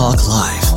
Talk Live.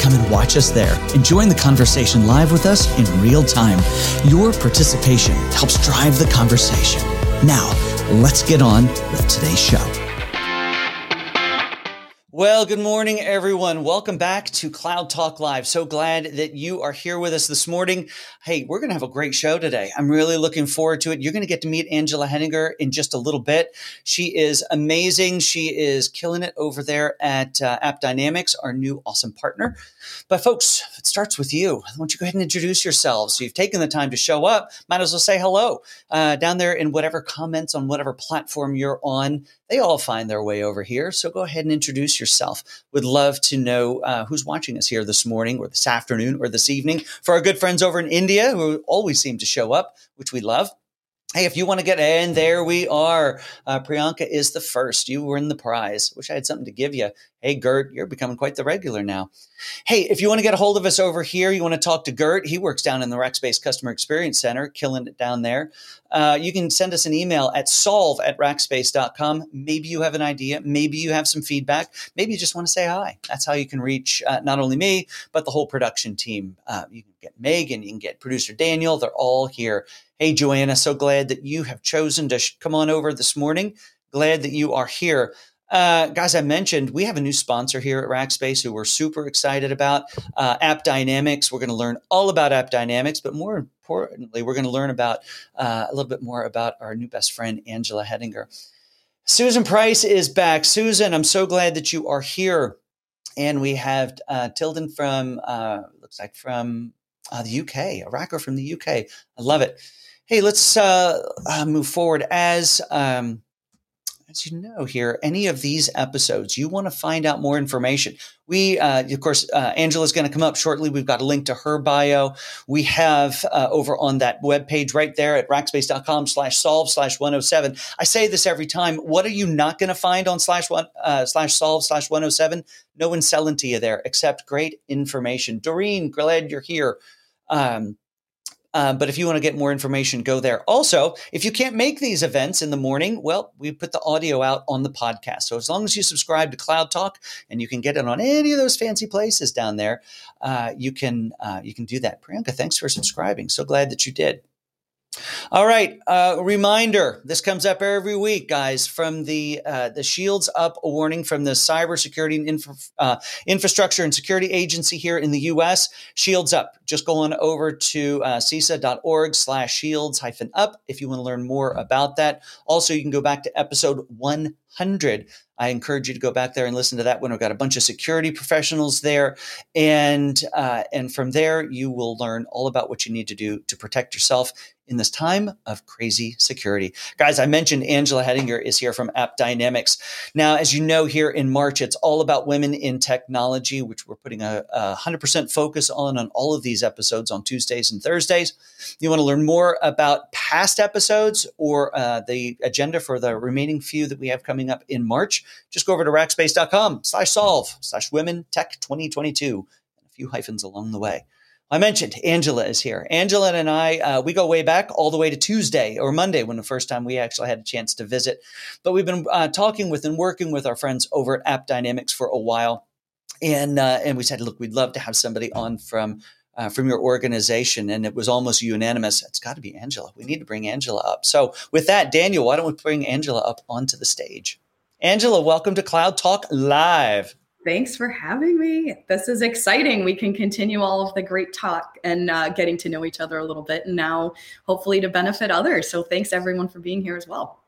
come and watch us there and join the conversation live with us in real time. Your participation helps drive the conversation. Now, let's get on with today's show. Well, good morning, everyone. Welcome back to Cloud Talk Live. So glad that you are here with us this morning. Hey, we're going to have a great show today. I'm really looking forward to it. You're going to get to meet Angela Henninger in just a little bit. She is amazing. She is killing it over there at uh, App Dynamics, our new awesome partner. But, folks, it starts with you. Why don't you go ahead and introduce yourselves? So, you've taken the time to show up. Might as well say hello uh, down there in whatever comments on whatever platform you're on they all find their way over here. So go ahead and introduce yourself. Would love to know uh, who's watching us here this morning or this afternoon or this evening. For our good friends over in India who always seem to show up, which we love. Hey, if you want to get in, there we are. Uh, Priyanka is the first. You win the prize. Wish I had something to give you. Hey, Gert, you're becoming quite the regular now. Hey, if you want to get a hold of us over here, you want to talk to Gert. He works down in the Rackspace Customer Experience Center, killing it down there. Uh, you can send us an email at solve at rackspace.com. Maybe you have an idea. Maybe you have some feedback. Maybe you just want to say hi. That's how you can reach uh, not only me, but the whole production team. Uh, you can get Megan, you can get producer Daniel. They're all here. Hey, Joanna, so glad that you have chosen to sh- come on over this morning. Glad that you are here. Uh, guys, I mentioned we have a new sponsor here at Rackspace who we're super excited about uh, App Dynamics. We're going to learn all about App Dynamics, but more importantly, we're going to learn about uh, a little bit more about our new best friend, Angela Henninger. Susan Price is back. Susan, I'm so glad that you are here. And we have uh, Tilden from, uh, looks like from uh, the UK, a rocker from the UK. I love it. Hey, let's move forward as. Um, as you know here, any of these episodes, you want to find out more information. We, uh, of course, uh, Angela's going to come up shortly. We've got a link to her bio. We have uh, over on that web page right there at rackspace.com slash solve slash 107. I say this every time. What are you not going to find on slash one uh, slash solve slash 107? No one's selling to you there except great information. Doreen, glad you're here. Um, um, but if you want to get more information, go there. Also, if you can't make these events in the morning, well, we put the audio out on the podcast. So as long as you subscribe to Cloud Talk and you can get it on any of those fancy places down there, uh, you can uh, you can do that. Priyanka, thanks for subscribing. So glad that you did. All right. Uh, reminder: This comes up every week, guys. From the uh, the Shields Up warning from the Cybersecurity and Infra, uh, Infrastructure and Security Agency here in the U.S. Shields Up. Just going over to uh, CISA.org/slash Shields hyphen Up if you want to learn more about that. Also, you can go back to episode one hundred. I encourage you to go back there and listen to that one. We've got a bunch of security professionals there, and uh, and from there you will learn all about what you need to do to protect yourself in this time of crazy security. Guys, I mentioned Angela Henninger is here from App Dynamics. Now, as you know, here in March, it's all about women in technology, which we're putting a, a 100% focus on on all of these episodes on Tuesdays and Thursdays. You want to learn more about past episodes or uh, the agenda for the remaining few that we have coming up in March, just go over to rackspace.com slash solve slash women tech 2022 and a few hyphens along the way. I mentioned Angela is here. Angela and I, uh, we go way back all the way to Tuesday or Monday when the first time we actually had a chance to visit. But we've been uh, talking with and working with our friends over at App Dynamics for a while. And, uh, and we said, look, we'd love to have somebody on from, uh, from your organization. And it was almost unanimous. It's got to be Angela. We need to bring Angela up. So with that, Daniel, why don't we bring Angela up onto the stage? Angela, welcome to Cloud Talk Live. Thanks for having me. This is exciting. We can continue all of the great talk and uh, getting to know each other a little bit, and now hopefully to benefit others. So, thanks everyone for being here as well.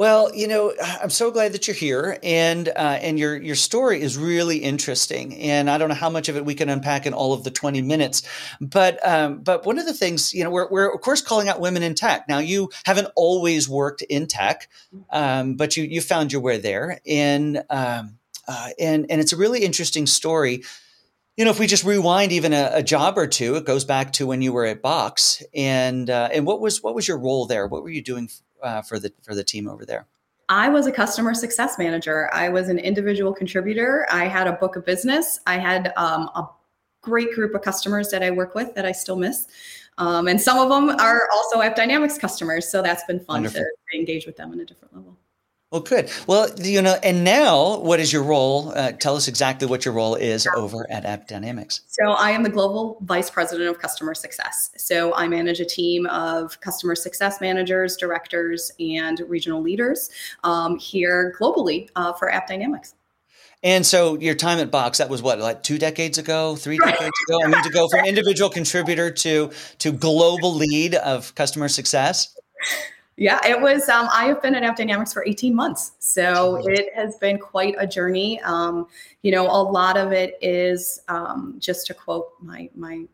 Well, you know, I'm so glad that you're here, and uh, and your your story is really interesting. And I don't know how much of it we can unpack in all of the 20 minutes, but um, but one of the things, you know, we're we're of course calling out women in tech. Now, you haven't always worked in tech, um, but you you found your way there. And um, uh, and and it's a really interesting story. You know, if we just rewind even a, a job or two, it goes back to when you were at Box, and uh, and what was what was your role there? What were you doing uh, for the for the team over there? I was a customer success manager. I was an individual contributor. I had a book of business. I had um, a great group of customers that I work with that I still miss. Um, and some of them are also AppDynamics customers. So that's been fun Wonderful. to engage with them on a different level. Well, good. Well, you know, and now what is your role? Uh, tell us exactly what your role is over at AppDynamics. So, I am the global vice president of customer success. So, I manage a team of customer success managers, directors, and regional leaders um, here globally uh, for AppDynamics. And so your time at Box, that was what, like two decades ago, three decades ago? I mean, to go from individual contributor to to global lead of customer success. Yeah, it was. Um, I have been at AppDynamics for 18 months. So it has been quite a journey. Um, you know, a lot of it is um, just to quote my, my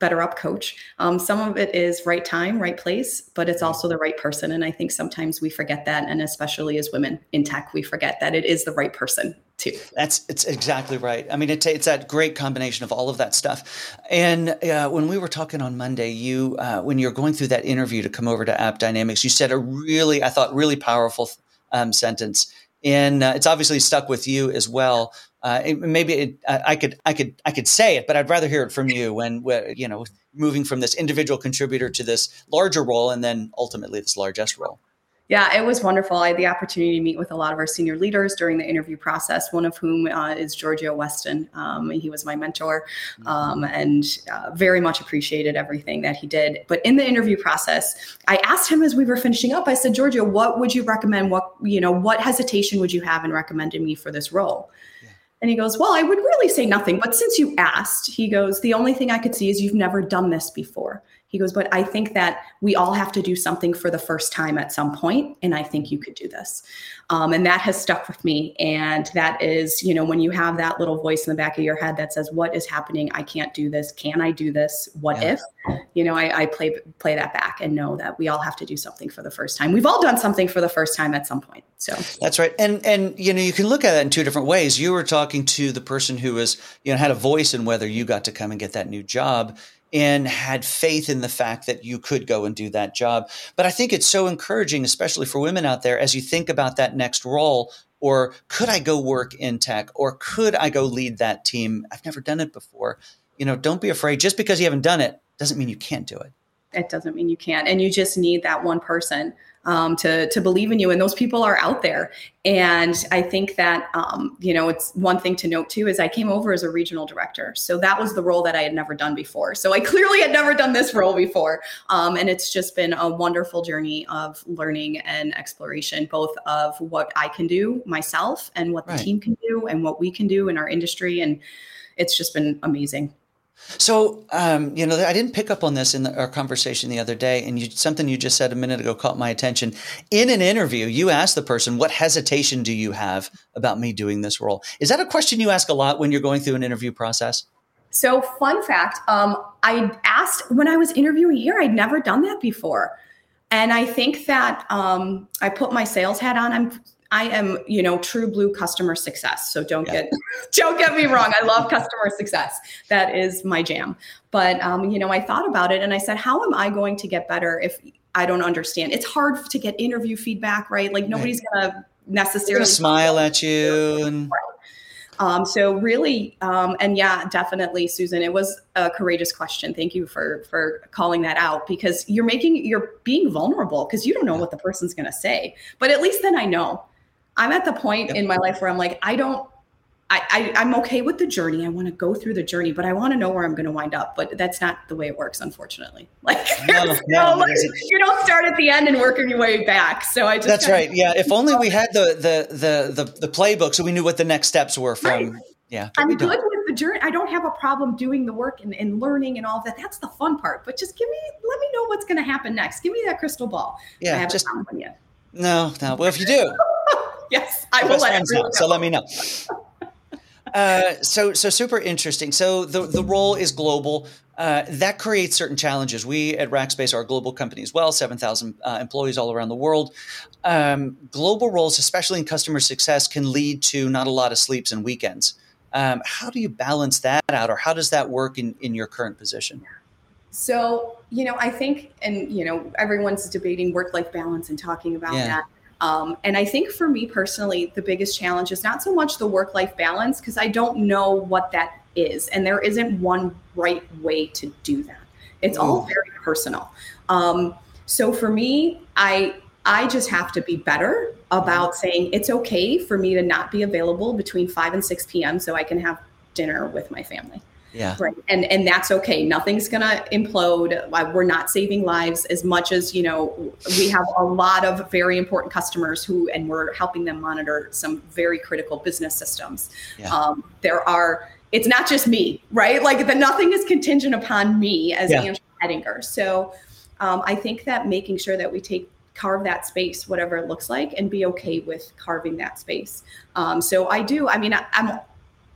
BetterUp coach. Um, some of it is right time, right place, but it's also the right person. And I think sometimes we forget that. And especially as women in tech, we forget that it is the right person too. That's it's exactly right. I mean, it, it's that great combination of all of that stuff. And uh, when we were talking on Monday, you uh, when you're going through that interview to come over to App Dynamics, you said a really, I thought, really powerful um, sentence, and uh, it's obviously stuck with you as well uh, it, maybe it, I could I could I could say it, but I'd rather hear it from you when you know moving from this individual contributor to this larger role, and then ultimately this largest role. Yeah, it was wonderful. I had the opportunity to meet with a lot of our senior leaders during the interview process, one of whom uh, is Giorgio Weston. Um, he was my mentor um, and uh, very much appreciated everything that he did. But in the interview process, I asked him as we were finishing up, I said, Giorgio, what would you recommend? What, you know, what hesitation would you have in recommending me for this role? And he goes, Well, I would really say nothing. But since you asked, he goes, The only thing I could see is you've never done this before. He goes, But I think that we all have to do something for the first time at some point, And I think you could do this. Um, and that has stuck with me. And that is, you know, when you have that little voice in the back of your head that says, What is happening? I can't do this. Can I do this? What yeah. if? You know, I, I play play that back and know that we all have to do something for the first time. We've all done something for the first time at some point. So that's right. And and you know, you can look at it in two different ways. You were talking to the person who was, you know, had a voice in whether you got to come and get that new job and had faith in the fact that you could go and do that job. But I think it's so encouraging, especially for women out there, as you think about that next role. Or could I go work in tech? Or could I go lead that team? I've never done it before. You know, don't be afraid. Just because you haven't done it doesn't mean you can't do it. It doesn't mean you can't. And you just need that one person um, to to believe in you, and those people are out there. And I think that um, you know it's one thing to note too is I came over as a regional director, so that was the role that I had never done before. So I clearly had never done this role before, um, and it's just been a wonderful journey of learning and exploration, both of what I can do myself and what the right. team can do, and what we can do in our industry, and it's just been amazing. So, um, you know, I didn't pick up on this in the, our conversation the other day, and you, something you just said a minute ago caught my attention. In an interview, you asked the person, "What hesitation do you have about me doing this role?" Is that a question you ask a lot when you're going through an interview process? So, fun fact: um, I asked when I was interviewing here. I'd never done that before, and I think that um, I put my sales hat on. I'm I am, you know, true blue customer success. So don't yeah. get don't get me wrong. I love customer success. That is my jam. But um, you know, I thought about it and I said, how am I going to get better if I don't understand? It's hard to get interview feedback, right? Like nobody's right. gonna necessarily gonna smile at you and um, so really, um, and yeah, definitely, Susan, it was a courageous question. Thank you for for calling that out because you're making you're being vulnerable because you don't know what the person's going to say. But at least then I know. I'm at the point yep. in my life where I'm like, I don't, I, I I'm okay with the journey. I want to go through the journey, but I want to know where I'm going to wind up. But that's not the way it works, unfortunately. Like, no, no, no like, you don't start at the end and work your way back. So I just that's right. Yeah, if only we had the the the the, the playbook, so we knew what the next steps were from. Right. Yeah, I'm good with the journey. I don't have a problem doing the work and, and learning and all that. That's the fun part. But just give me, let me know what's going to happen next. Give me that crystal ball. Yeah, I haven't just, found one yet. No, no. Well, if you do, yes, I will let everyone So let me know. Uh, so so super interesting. So the the role is global. uh, that creates certain challenges. We at Rackspace are a global company as well, 7,000 uh, employees all around the world. Um, global roles, especially in customer success, can lead to not a lot of sleeps and weekends. Um, how do you balance that out, or how does that work in, in your current position? So, you know, I think, and, you know, everyone's debating work life balance and talking about yeah. that. Um, and I think for me personally, the biggest challenge is not so much the work life balance, because I don't know what that is. And there isn't one right way to do that. It's all very personal. Um, so for me, I I just have to be better about saying it's okay for me to not be available between 5 and 6 p.m. so I can have dinner with my family. Yeah. Right. And and that's okay. Nothing's gonna implode. We're not saving lives as much as you know. We have a lot of very important customers who, and we're helping them monitor some very critical business systems. Yeah. Um, there are. It's not just me, right? Like the nothing is contingent upon me as yeah. Angela Hedinger. So um, I think that making sure that we take carve that space, whatever it looks like, and be okay with carving that space. Um, so I do. I mean, I, I'm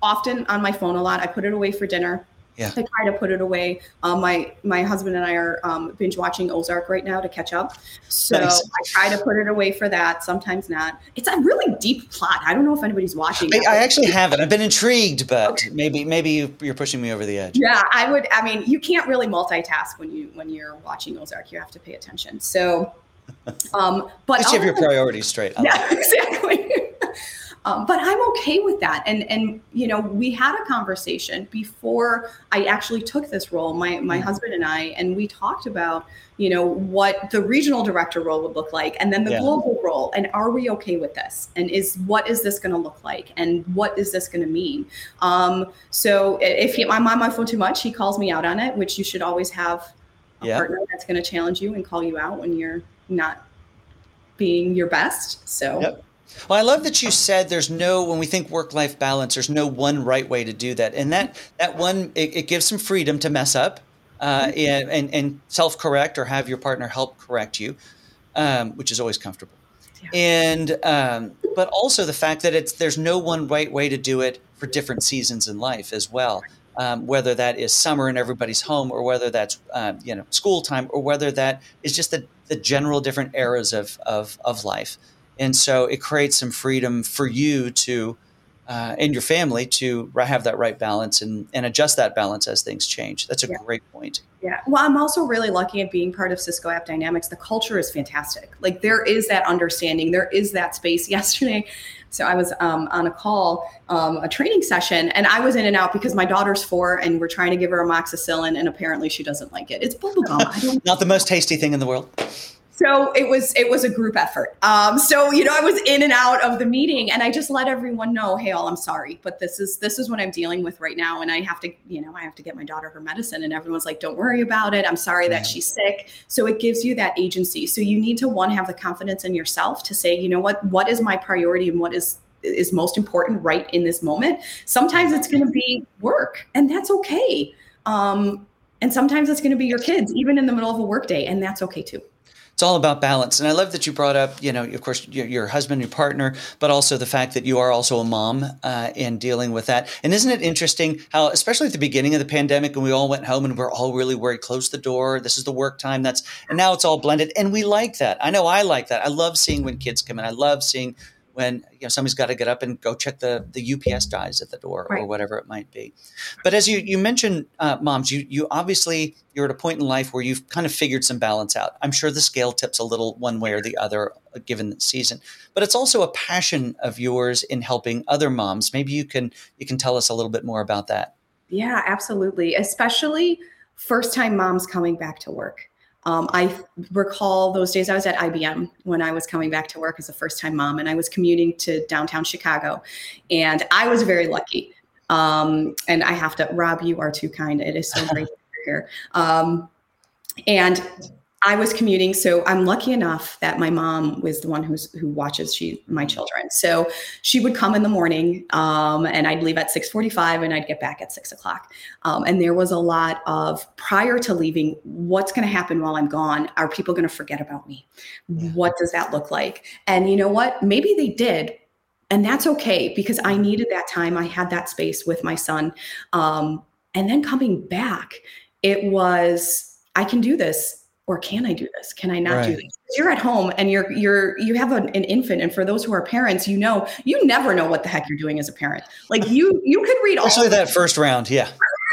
often on my phone a lot. I put it away for dinner. Yeah. I try to put it away. Um, my my husband and I are um, binge watching Ozark right now to catch up. So nice. I try to put it away for that. Sometimes not. It's a really deep plot. I don't know if anybody's watching. I, I actually haven't. I've been intrigued, but okay. maybe maybe you're pushing me over the edge. Yeah, I would. I mean, you can't really multitask when you when you're watching Ozark. You have to pay attention. So, um, but you have your priorities straight. yeah, exactly. Um, but I'm okay with that. And and you know, we had a conversation before I actually took this role, my my mm-hmm. husband and I, and we talked about you know what the regional director role would look like, and then the yeah. global role, and are we okay with this? And is what is this going to look like? And what is this going to mean? Um, so if he, I'm on my phone too much, he calls me out on it, which you should always have a yeah. partner that's going to challenge you and call you out when you're not being your best. So. Yep well, I love that you said there's no when we think work-life balance, there's no one right way to do that, and that that one it, it gives some freedom to mess up uh, mm-hmm. and, and, and self-correct or have your partner help correct you, um, which is always comfortable. Yeah. And um, but also the fact that it's there's no one right way to do it for different seasons in life as well. Um, whether that is summer in everybody's home, or whether that's um, you know school time, or whether that is just the, the general different eras of of, of life. And so it creates some freedom for you to uh, and your family to have that right balance and, and adjust that balance as things change. That's a yeah. great point. Yeah. Well, I'm also really lucky at being part of Cisco App Dynamics. The culture is fantastic. Like there is that understanding, there is that space. Yesterday, so I was um, on a call, um, a training session, and I was in and out because my daughter's four and we're trying to give her amoxicillin, and apparently she doesn't like it. It's bubblegum. Not the most tasty thing in the world so it was it was a group effort. Um, so you know i was in and out of the meeting and i just let everyone know hey all i'm sorry but this is this is what i'm dealing with right now and i have to you know i have to get my daughter her medicine. And everyone's like don't worry about it. I'm sorry that she's sick. So it gives you that agency. So you need to one have the confidence in yourself to say you know what? What is my priority and what is is most important right in this moment? Sometimes it's going to be work and that's okay. Um, and sometimes it's going to be your kids even in the middle of a workday and that's okay too it's all about balance. And I love that you brought up, you know, of course, your, your husband, your partner, but also the fact that you are also a mom uh, and dealing with that. And isn't it interesting how, especially at the beginning of the pandemic, when we all went home and we're all really worried, close the door, this is the work time. That's and now it's all blended, and we like that. I know I like that. I love seeing when kids come in. I love seeing when you know somebody's got to get up and go check the the UPS guys at the door right. or whatever it might be. But as you you mentioned, uh, moms, you you obviously you're at a point in life where you've kind of figured some balance out. I'm sure the scale tips a little one way or the other uh, given the season, but it's also a passion of yours in helping other moms. Maybe you can you can tell us a little bit more about that. Yeah, absolutely. Especially first time moms coming back to work. Um, I recall those days I was at IBM when I was coming back to work as a first time mom, and I was commuting to downtown Chicago. And I was very lucky. Um, and I have to, Rob, you are too kind. It is so great to here. Um, and I was commuting, so I'm lucky enough that my mom was the one who's who watches she my children. So she would come in the morning, um, and I'd leave at 6:45, and I'd get back at six o'clock. Um, and there was a lot of prior to leaving, what's going to happen while I'm gone? Are people going to forget about me? Yeah. What does that look like? And you know what? Maybe they did, and that's okay because I needed that time. I had that space with my son, um, and then coming back it was I can do this or can I do this? Can I not right. do this? You're at home and you're you're you have an, an, infant, and for those who are parents, you know you never know what the heck you're doing as a parent. Like you you could read all especially that first round, yeah.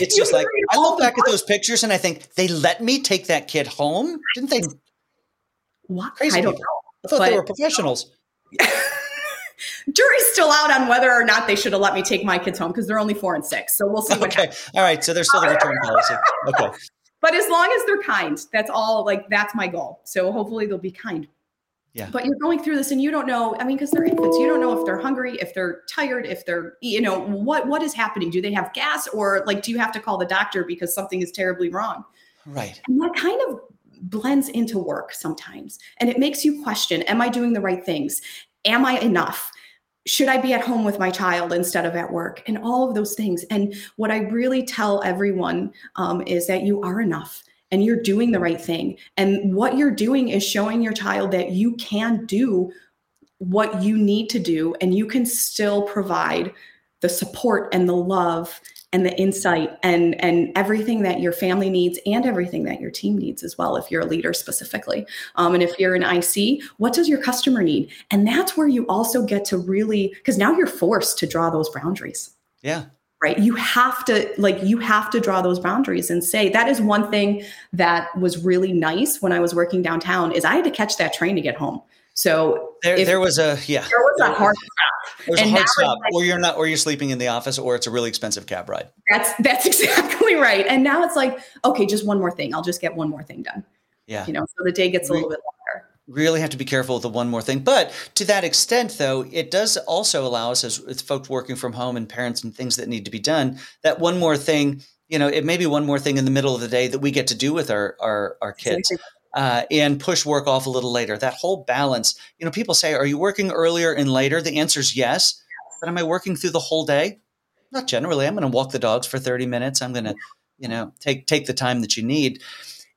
it's just like I look back at those pictures and I think they let me take that kid home, didn't they? What Crazy I don't people. know. I thought but, they were professionals. jury's still out on whether or not they should have let me take my kids home because they're only four and six. So we'll see. okay. Happens. All right. So there's still a return policy. Okay but as long as they're kind, that's all like that's my goal. So hopefully they'll be kind. Yeah. But you're going through this and you don't know, I mean, because they're infants, you don't know if they're hungry, if they're tired, if they're, you know, what what is happening? Do they have gas or like do you have to call the doctor because something is terribly wrong? Right. And that kind of blends into work sometimes. And it makes you question, am I doing the right things? Am I enough? Should I be at home with my child instead of at work? And all of those things. And what I really tell everyone um, is that you are enough and you're doing the right thing. And what you're doing is showing your child that you can do what you need to do and you can still provide the support and the love and the insight and and everything that your family needs and everything that your team needs as well if you're a leader specifically. Um, and if you're an ic what does your customer need? And that's where you also get to really because now you're forced to draw those boundaries. Yeah. Right? You have to like you have to draw those boundaries and say that is one thing that was really nice when i was working downtown is i had to catch that train to get home so there, there was a yeah there was a hard stop. There's and a hard stop, like, or you're not, or you're sleeping in the office, or it's a really expensive cab ride. That's that's exactly right. And now it's like, okay, just one more thing. I'll just get one more thing done. Yeah, you know, so the day gets a little bit longer. Really have to be careful with the one more thing. But to that extent, though, it does also allow us as with folks working from home and parents and things that need to be done. That one more thing, you know, it may be one more thing in the middle of the day that we get to do with our our, our kids. Exactly uh, and push work off a little later. That whole balance. You know, people say, "Are you working earlier and later?" The answer is yes. But am I working through the whole day? Not generally. I'm going to walk the dogs for 30 minutes. I'm going to, you know, take take the time that you need.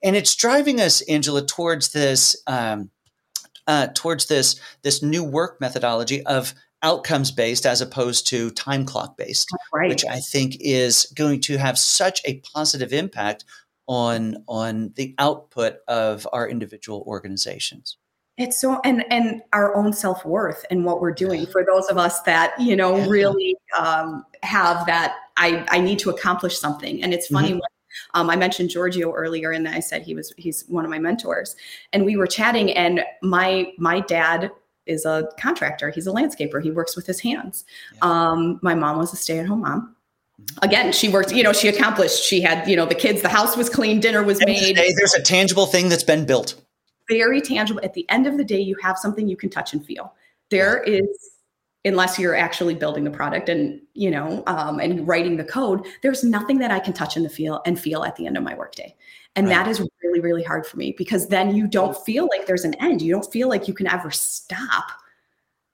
And it's driving us, Angela, towards this um, uh, towards this this new work methodology of outcomes based as opposed to time clock based, right. which I think is going to have such a positive impact on on the output of our individual organizations it's so and and our own self-worth and what we're doing for those of us that you know yeah. really um, have that i i need to accomplish something and it's funny mm-hmm. when um, I mentioned Giorgio earlier, and I said he was he's one of my mentors, and we were chatting. And my my dad is a contractor; he's a landscaper. He works with his hands. Yeah. Um, my mom was a stay at home mom, again she worked you know she accomplished. She had you know the kids the house was clean dinner was made. there's a tangible thing that's been built. Very tangible. At the end of the day you have something you can touch and feel. There yeah. is, unless you're actually building the product and you know um, and writing the code there's nothing that i can touch in the feel and feel at the end of my workday. And right. that is really really hard for me because then you don't feel like there's an end. You don't feel like you can ever stop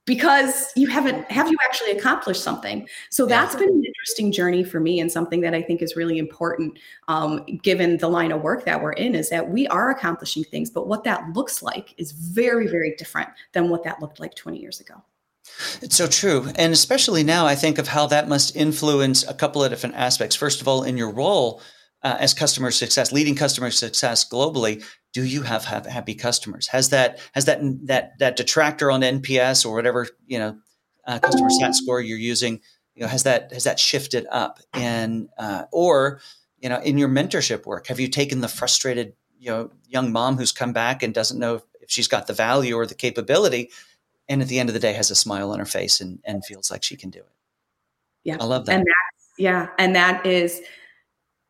because you haven't have you actually accomplished something? So that's been an interesting journey for me and something that i think is really important um, given the line of work that we're in is that we are accomplishing things but what that looks like is very very different than what that looked like 20 years ago. It's so true. And especially now, I think of how that must influence a couple of different aspects. First of all, in your role uh, as customer success, leading customer success globally, do you have, have happy customers? Has that has that that that detractor on NPS or whatever you know uh, customer sat score you're using? You know, has that has that shifted up? And uh, or you know, in your mentorship work, have you taken the frustrated you know young mom who's come back and doesn't know if she's got the value or the capability, and at the end of the day has a smile on her face and and feels like she can do it? Yeah, I love that. And yeah, and that is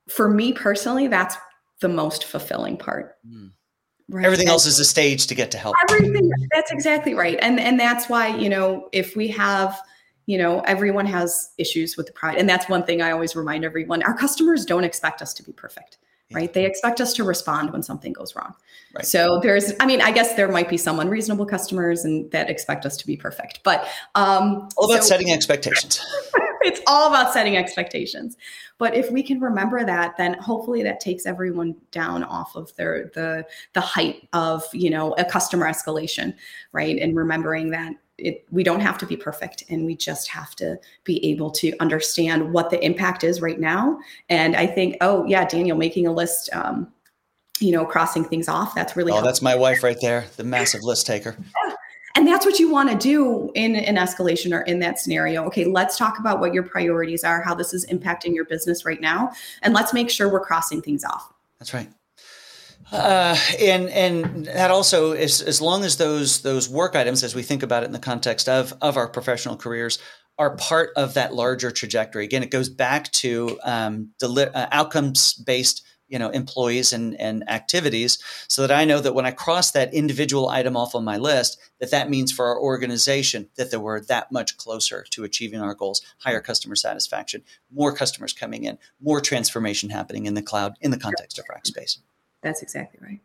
for me personally. That's the most fulfilling part. Mm. Right. Everything and else is a stage to get to help. Everything that's exactly right. And and that's why, you know, if we have, you know, everyone has issues with the product. And that's one thing I always remind everyone. Our customers don't expect us to be perfect. Yeah. Right. They expect us to respond when something goes wrong. Right. So there's, I mean, I guess there might be some unreasonable customers and that expect us to be perfect. But um all about so, setting expectations. it's all about setting expectations. But if we can remember that, then hopefully that takes everyone down off of their the the height of you know a customer escalation, right? And remembering that it, we don't have to be perfect and we just have to be able to understand what the impact is right now and i think oh yeah daniel making a list um, you know crossing things off that's really oh helpful. that's my wife right there the massive list taker yeah. And that's what you want to do in an escalation or in that scenario. Okay let's talk about what your priorities are how this is impacting your business right now and let's make sure we're crossing things off. That's right. Uh, and and that also is as long as those those work items, as we think about it in the context of of our professional careers, are part of that larger trajectory. Again, it goes back to um, deli- uh, outcomes based you know employees and, and activities so that i know that when i cross that individual item off on my list that that means for our organization that, that we're that much closer to achieving our goals higher customer satisfaction more customers coming in more transformation happening in the cloud in the context of rackspace that's exactly right.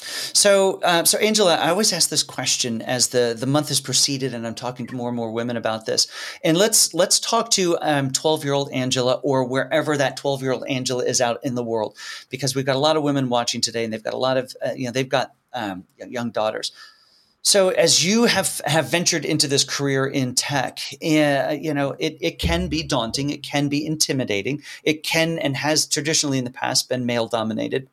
So, uh, so Angela, I always ask this question as the the month has proceeded, and I'm talking to more and more women about this. And let's let's talk to 12 um, year old Angela or wherever that 12 year old Angela is out in the world, because we've got a lot of women watching today, and they've got a lot of uh, you know they've got um, young daughters. So, as you have have ventured into this career in tech, uh, you know it it can be daunting, it can be intimidating, it can and has traditionally in the past been male dominated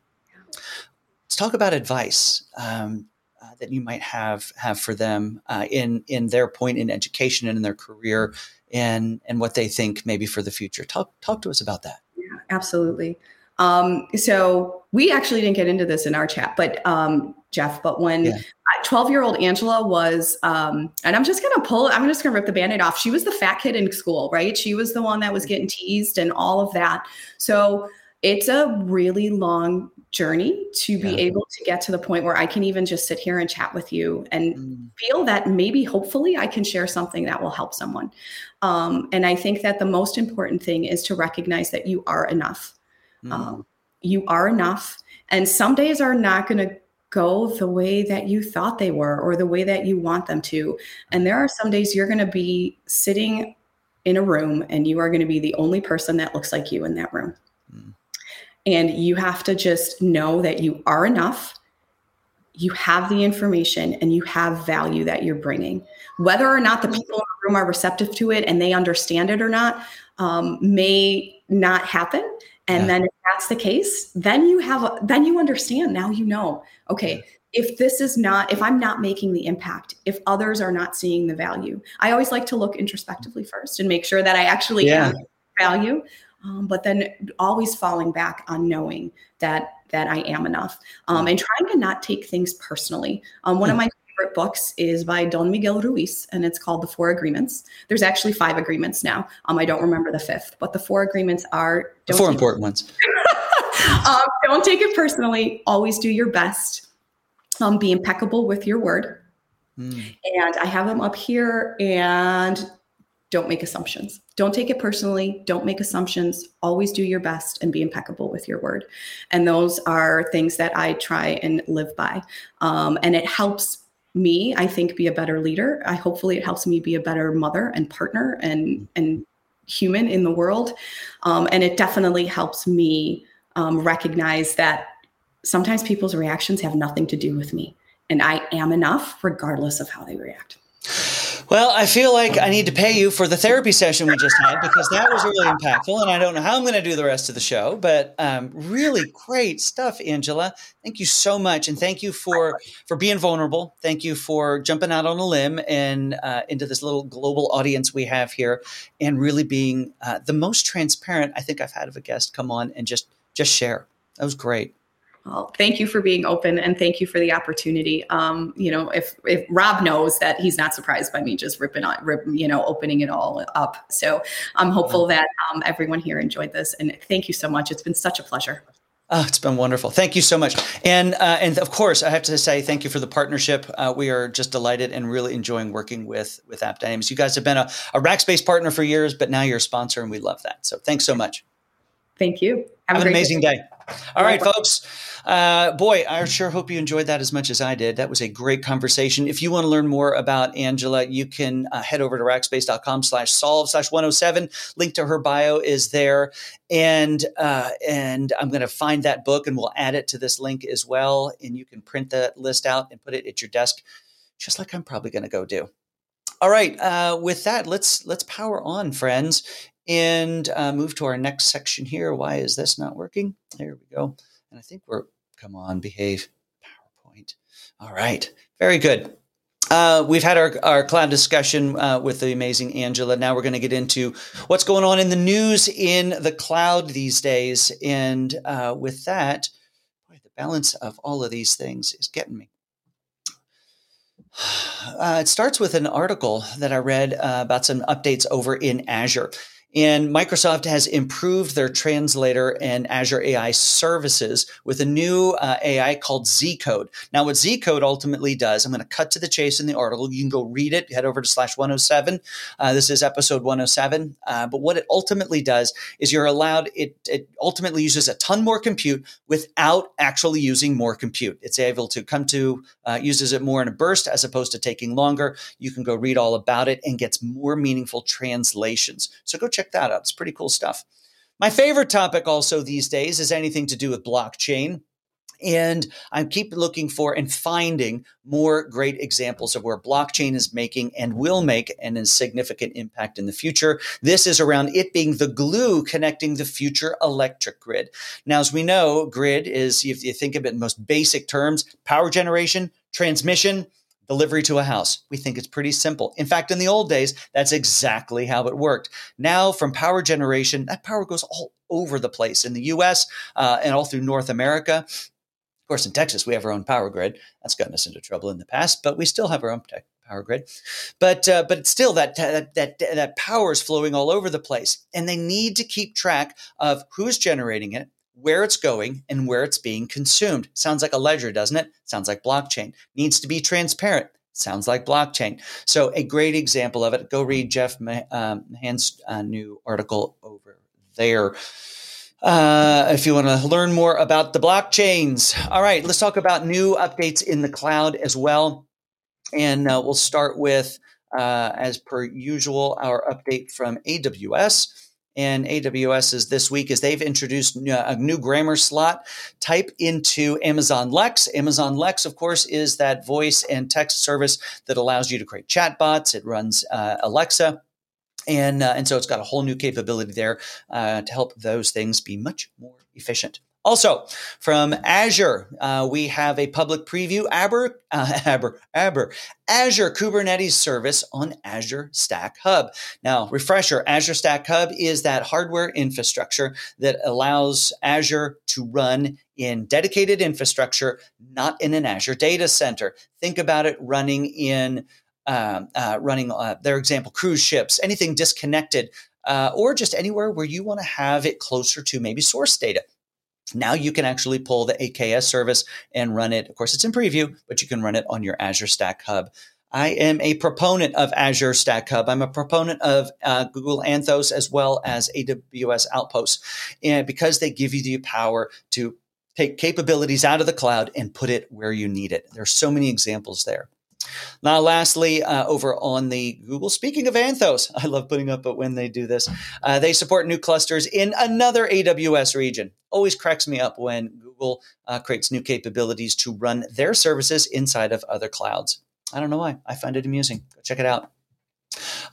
Let's talk about advice um, uh, that you might have have for them uh, in in their point in education and in their career, and and what they think maybe for the future. Talk talk to us about that. Yeah, absolutely. Um, so we actually didn't get into this in our chat, but um, Jeff, but when 12 year old Angela was, um, and I'm just going to pull, I'm just going to rip the band aid off. She was the fat kid in school, right? She was the one that was getting teased and all of that. So it's a really long journey to be able to get to the point where I can even just sit here and chat with you and mm. feel that maybe hopefully I can share something that will help someone. Um, and I think that the most important thing is to recognize that you are enough. Mm. Um, you are enough. And some days are not going to go the way that you thought they were or the way that you want them to. And there are some days you're going to be sitting in a room and you are going to be the only person that looks like you in that room. Mm. And you have to just know that you are enough. You have the information and you have value that you're bringing. Whether or not the people in the room are receptive to it and they understand it or not um, may not happen. And yeah. then if that's the case, then you have, then you understand. Now you know, okay, if this is not, if I'm not making the impact, if others are not seeing the value, I always like to look introspectively first and make sure that I actually yeah. have value um, but then always falling back on knowing that that I am enough um, and trying to not take things personally. Um, one of hmm. my favorite books is by Don Miguel Ruiz, and it's called The Four Agreements. There's actually five agreements now. Um, I don't remember the fifth, but the four agreements are the four important ones. um, don't take it personally. Always do your best. Um, be impeccable with your word. Mm. And I have them up here, and don't make assumptions. Don't take it personally. Don't make assumptions. Always do your best and be impeccable with your word. And those are things that I try and live by. Um, and it helps me, I think, be a better leader. I hopefully it helps me be a better mother and partner and and human in the world. Um, and it definitely helps me um, recognize that sometimes people's reactions have nothing to do with me, and I am enough regardless of how they react. Well, I feel like I need to pay you for the therapy session we just had because that was really impactful. And I don't know how I'm going to do the rest of the show, but um, really great stuff, Angela. Thank you so much, and thank you for for being vulnerable. Thank you for jumping out on a limb and uh, into this little global audience we have here, and really being uh, the most transparent I think I've had of a guest come on and just just share. That was great. Well, thank you for being open and thank you for the opportunity. Um, you know, if if Rob knows that he's not surprised by me just ripping on, rip, you know, opening it all up. So I'm hopeful mm-hmm. that um, everyone here enjoyed this, and thank you so much. It's been such a pleasure. Oh, it's been wonderful. Thank you so much. And uh, and of course, I have to say thank you for the partnership. Uh, we are just delighted and really enjoying working with with App Dynamics. You guys have been a, a Rackspace partner for years, but now you're a sponsor, and we love that. So thanks so much. Thank you. Have, have an amazing day. day. All right, folks. Uh, boy, I sure hope you enjoyed that as much as I did. That was a great conversation. If you want to learn more about Angela, you can uh, head over to rackspace.com slash solve slash 107. Link to her bio is there. And, uh, and I'm going to find that book and we'll add it to this link as well. And you can print that list out and put it at your desk, just like I'm probably going to go do. All right. Uh, with that, let's let's power on, friends, and uh, move to our next section here. Why is this not working? There we go. And I think we're come on, behave. PowerPoint. All right. Very good. Uh, we've had our, our cloud discussion uh, with the amazing Angela. Now we're going to get into what's going on in the news in the cloud these days. And uh, with that, boy, the balance of all of these things is getting me. Uh, it starts with an article that I read uh, about some updates over in Azure. And Microsoft has improved their translator and Azure AI services with a new uh, AI called Z Code. Now, what Z Code ultimately does, I'm going to cut to the chase in the article. You can go read it, head over to slash 107. Uh, this is episode 107. Uh, but what it ultimately does is you're allowed, it, it ultimately uses a ton more compute without actually using more compute. It's able to come to, uh, uses it more in a burst as opposed to taking longer. You can go read all about it and gets more meaningful translations. So go check check that out. It's pretty cool stuff. My favorite topic also these days is anything to do with blockchain. And I keep looking for and finding more great examples of where blockchain is making and will make an significant impact in the future. This is around it being the glue connecting the future electric grid. Now, as we know, grid is, if you think of it in most basic terms, power generation, transmission, delivery to a house. We think it's pretty simple. In fact, in the old days, that's exactly how it worked. Now, from power generation, that power goes all over the place in the US uh, and all through North America. Of course, in Texas, we have our own power grid. That's gotten us into trouble in the past, but we still have our own tech power grid. But uh, but still, that, that that that power is flowing all over the place, and they need to keep track of who's generating it, where it's going and where it's being consumed. Sounds like a ledger, doesn't it? Sounds like blockchain. Needs to be transparent. Sounds like blockchain. So, a great example of it. Go read Jeff um, Mahan's uh, new article over there. Uh, if you want to learn more about the blockchains. All right, let's talk about new updates in the cloud as well. And uh, we'll start with, uh, as per usual, our update from AWS and AWS is this week is they've introduced a new grammar slot type into Amazon Lex. Amazon Lex, of course, is that voice and text service that allows you to create chatbots. It runs uh, Alexa. And, uh, and so it's got a whole new capability there uh, to help those things be much more efficient. Also, from Azure, uh, we have a public preview Aber, uh, Aber, Aber, Azure Kubernetes service on Azure Stack Hub. Now, refresher Azure Stack Hub is that hardware infrastructure that allows Azure to run in dedicated infrastructure, not in an Azure data center. Think about it running in um, uh, running uh, their example cruise ships, anything disconnected, uh, or just anywhere where you want to have it closer to maybe source data. Now you can actually pull the AKS service and run it. Of course, it's in preview, but you can run it on your Azure Stack Hub. I am a proponent of Azure Stack Hub. I'm a proponent of uh, Google Anthos as well as AWS Outposts, and because they give you the power to take capabilities out of the cloud and put it where you need it. There's so many examples there. Now, lastly, uh, over on the Google, speaking of Anthos, I love putting up but when they do this. Uh, they support new clusters in another AWS region. Always cracks me up when Google uh, creates new capabilities to run their services inside of other clouds. I don't know why. I find it amusing. Go check it out.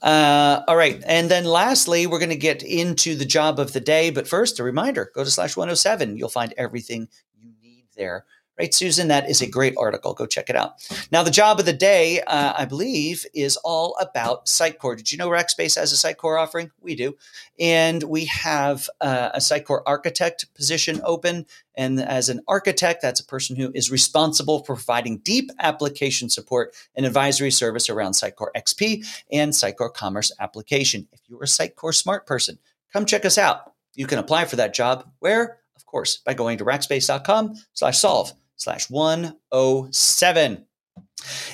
Uh, all right. And then lastly, we're going to get into the job of the day. But first, a reminder go to slash 107. You'll find everything you need there right, Susan? That is a great article. Go check it out. Now, the job of the day, uh, I believe, is all about Sitecore. Did you know Rackspace has a Sitecore offering? We do. And we have uh, a Sitecore architect position open. And as an architect, that's a person who is responsible for providing deep application support and advisory service around Sitecore XP and Sitecore Commerce application. If you're a Sitecore smart person, come check us out. You can apply for that job where? Of course, by going to rackspace.com slash solve slash 107.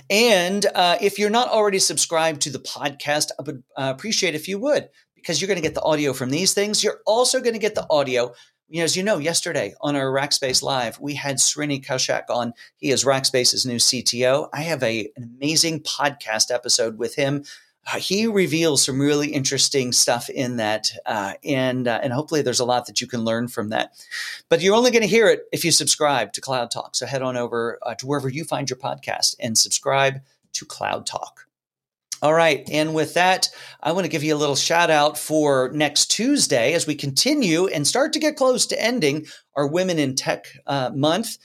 And uh, if you're not already subscribed to the podcast, I would uh, appreciate if you would, because you're going to get the audio from these things. You're also going to get the audio. You know, as you know, yesterday on our Rackspace Live, we had Srini Koushik on. He is Rackspace's new CTO. I have a, an amazing podcast episode with him he reveals some really interesting stuff in that, uh, and uh, and hopefully there's a lot that you can learn from that. But you're only going to hear it if you subscribe to Cloud Talk. So head on over uh, to wherever you find your podcast and subscribe to Cloud Talk. All right. And with that, I want to give you a little shout out for next Tuesday as we continue and start to get close to ending our Women in Tech uh, month.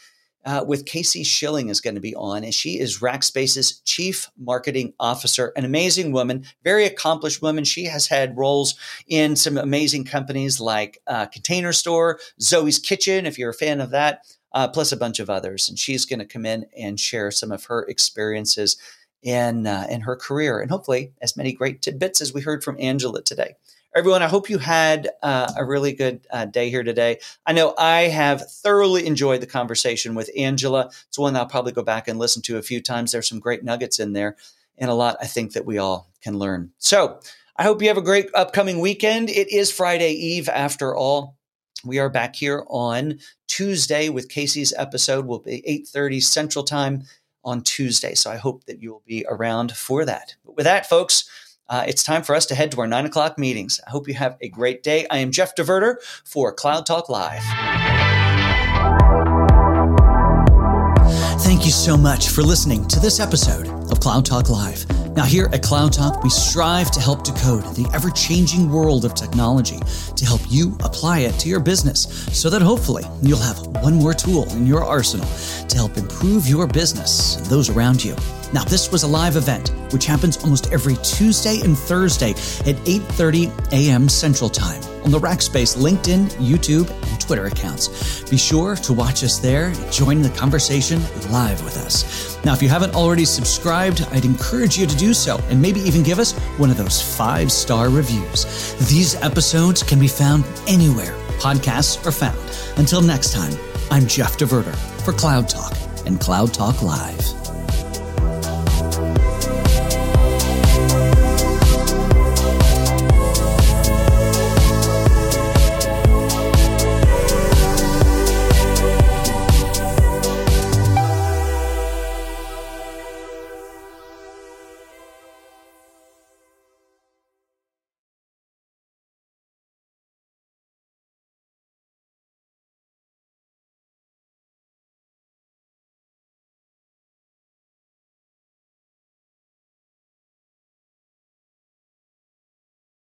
Uh, with Casey Shilling is going to be on, and she is Rackspace's chief marketing officer, an amazing woman, very accomplished woman. She has had roles in some amazing companies like uh, Container Store, Zoe's Kitchen, if you're a fan of that, uh, plus a bunch of others. And she's going to come in and share some of her experiences in uh, in her career, and hopefully as many great tidbits as we heard from Angela today. Everyone, I hope you had uh, a really good uh, day here today. I know I have thoroughly enjoyed the conversation with Angela. It's one I'll probably go back and listen to a few times. There's some great nuggets in there, and a lot I think that we all can learn. So I hope you have a great upcoming weekend. It is Friday Eve, after all. We are back here on Tuesday with Casey's episode. Will be 8:30 Central Time on Tuesday. So I hope that you will be around for that. But with that, folks, uh, it's time for us to head to our nine o'clock meetings. I hope you have a great day. I am Jeff DeVerter for Cloud Talk Live. Thank you so much for listening to this episode of Cloud Talk Live. Now, here at Cloud we strive to help decode the ever changing world of technology to help you apply it to your business so that hopefully you'll have one more tool in your arsenal to help improve your business and those around you. Now, this was a live event which happens almost every Tuesday and Thursday at 8:30 a.m. Central Time on the Rackspace LinkedIn, YouTube, and Twitter accounts. Be sure to watch us there and join the conversation live with us. Now, if you haven't already subscribed, I'd encourage you to do so and maybe even give us one of those five-star reviews. These episodes can be found anywhere podcasts are found. Until next time, I'm Jeff DeVerter for Cloud Talk and Cloud Talk Live.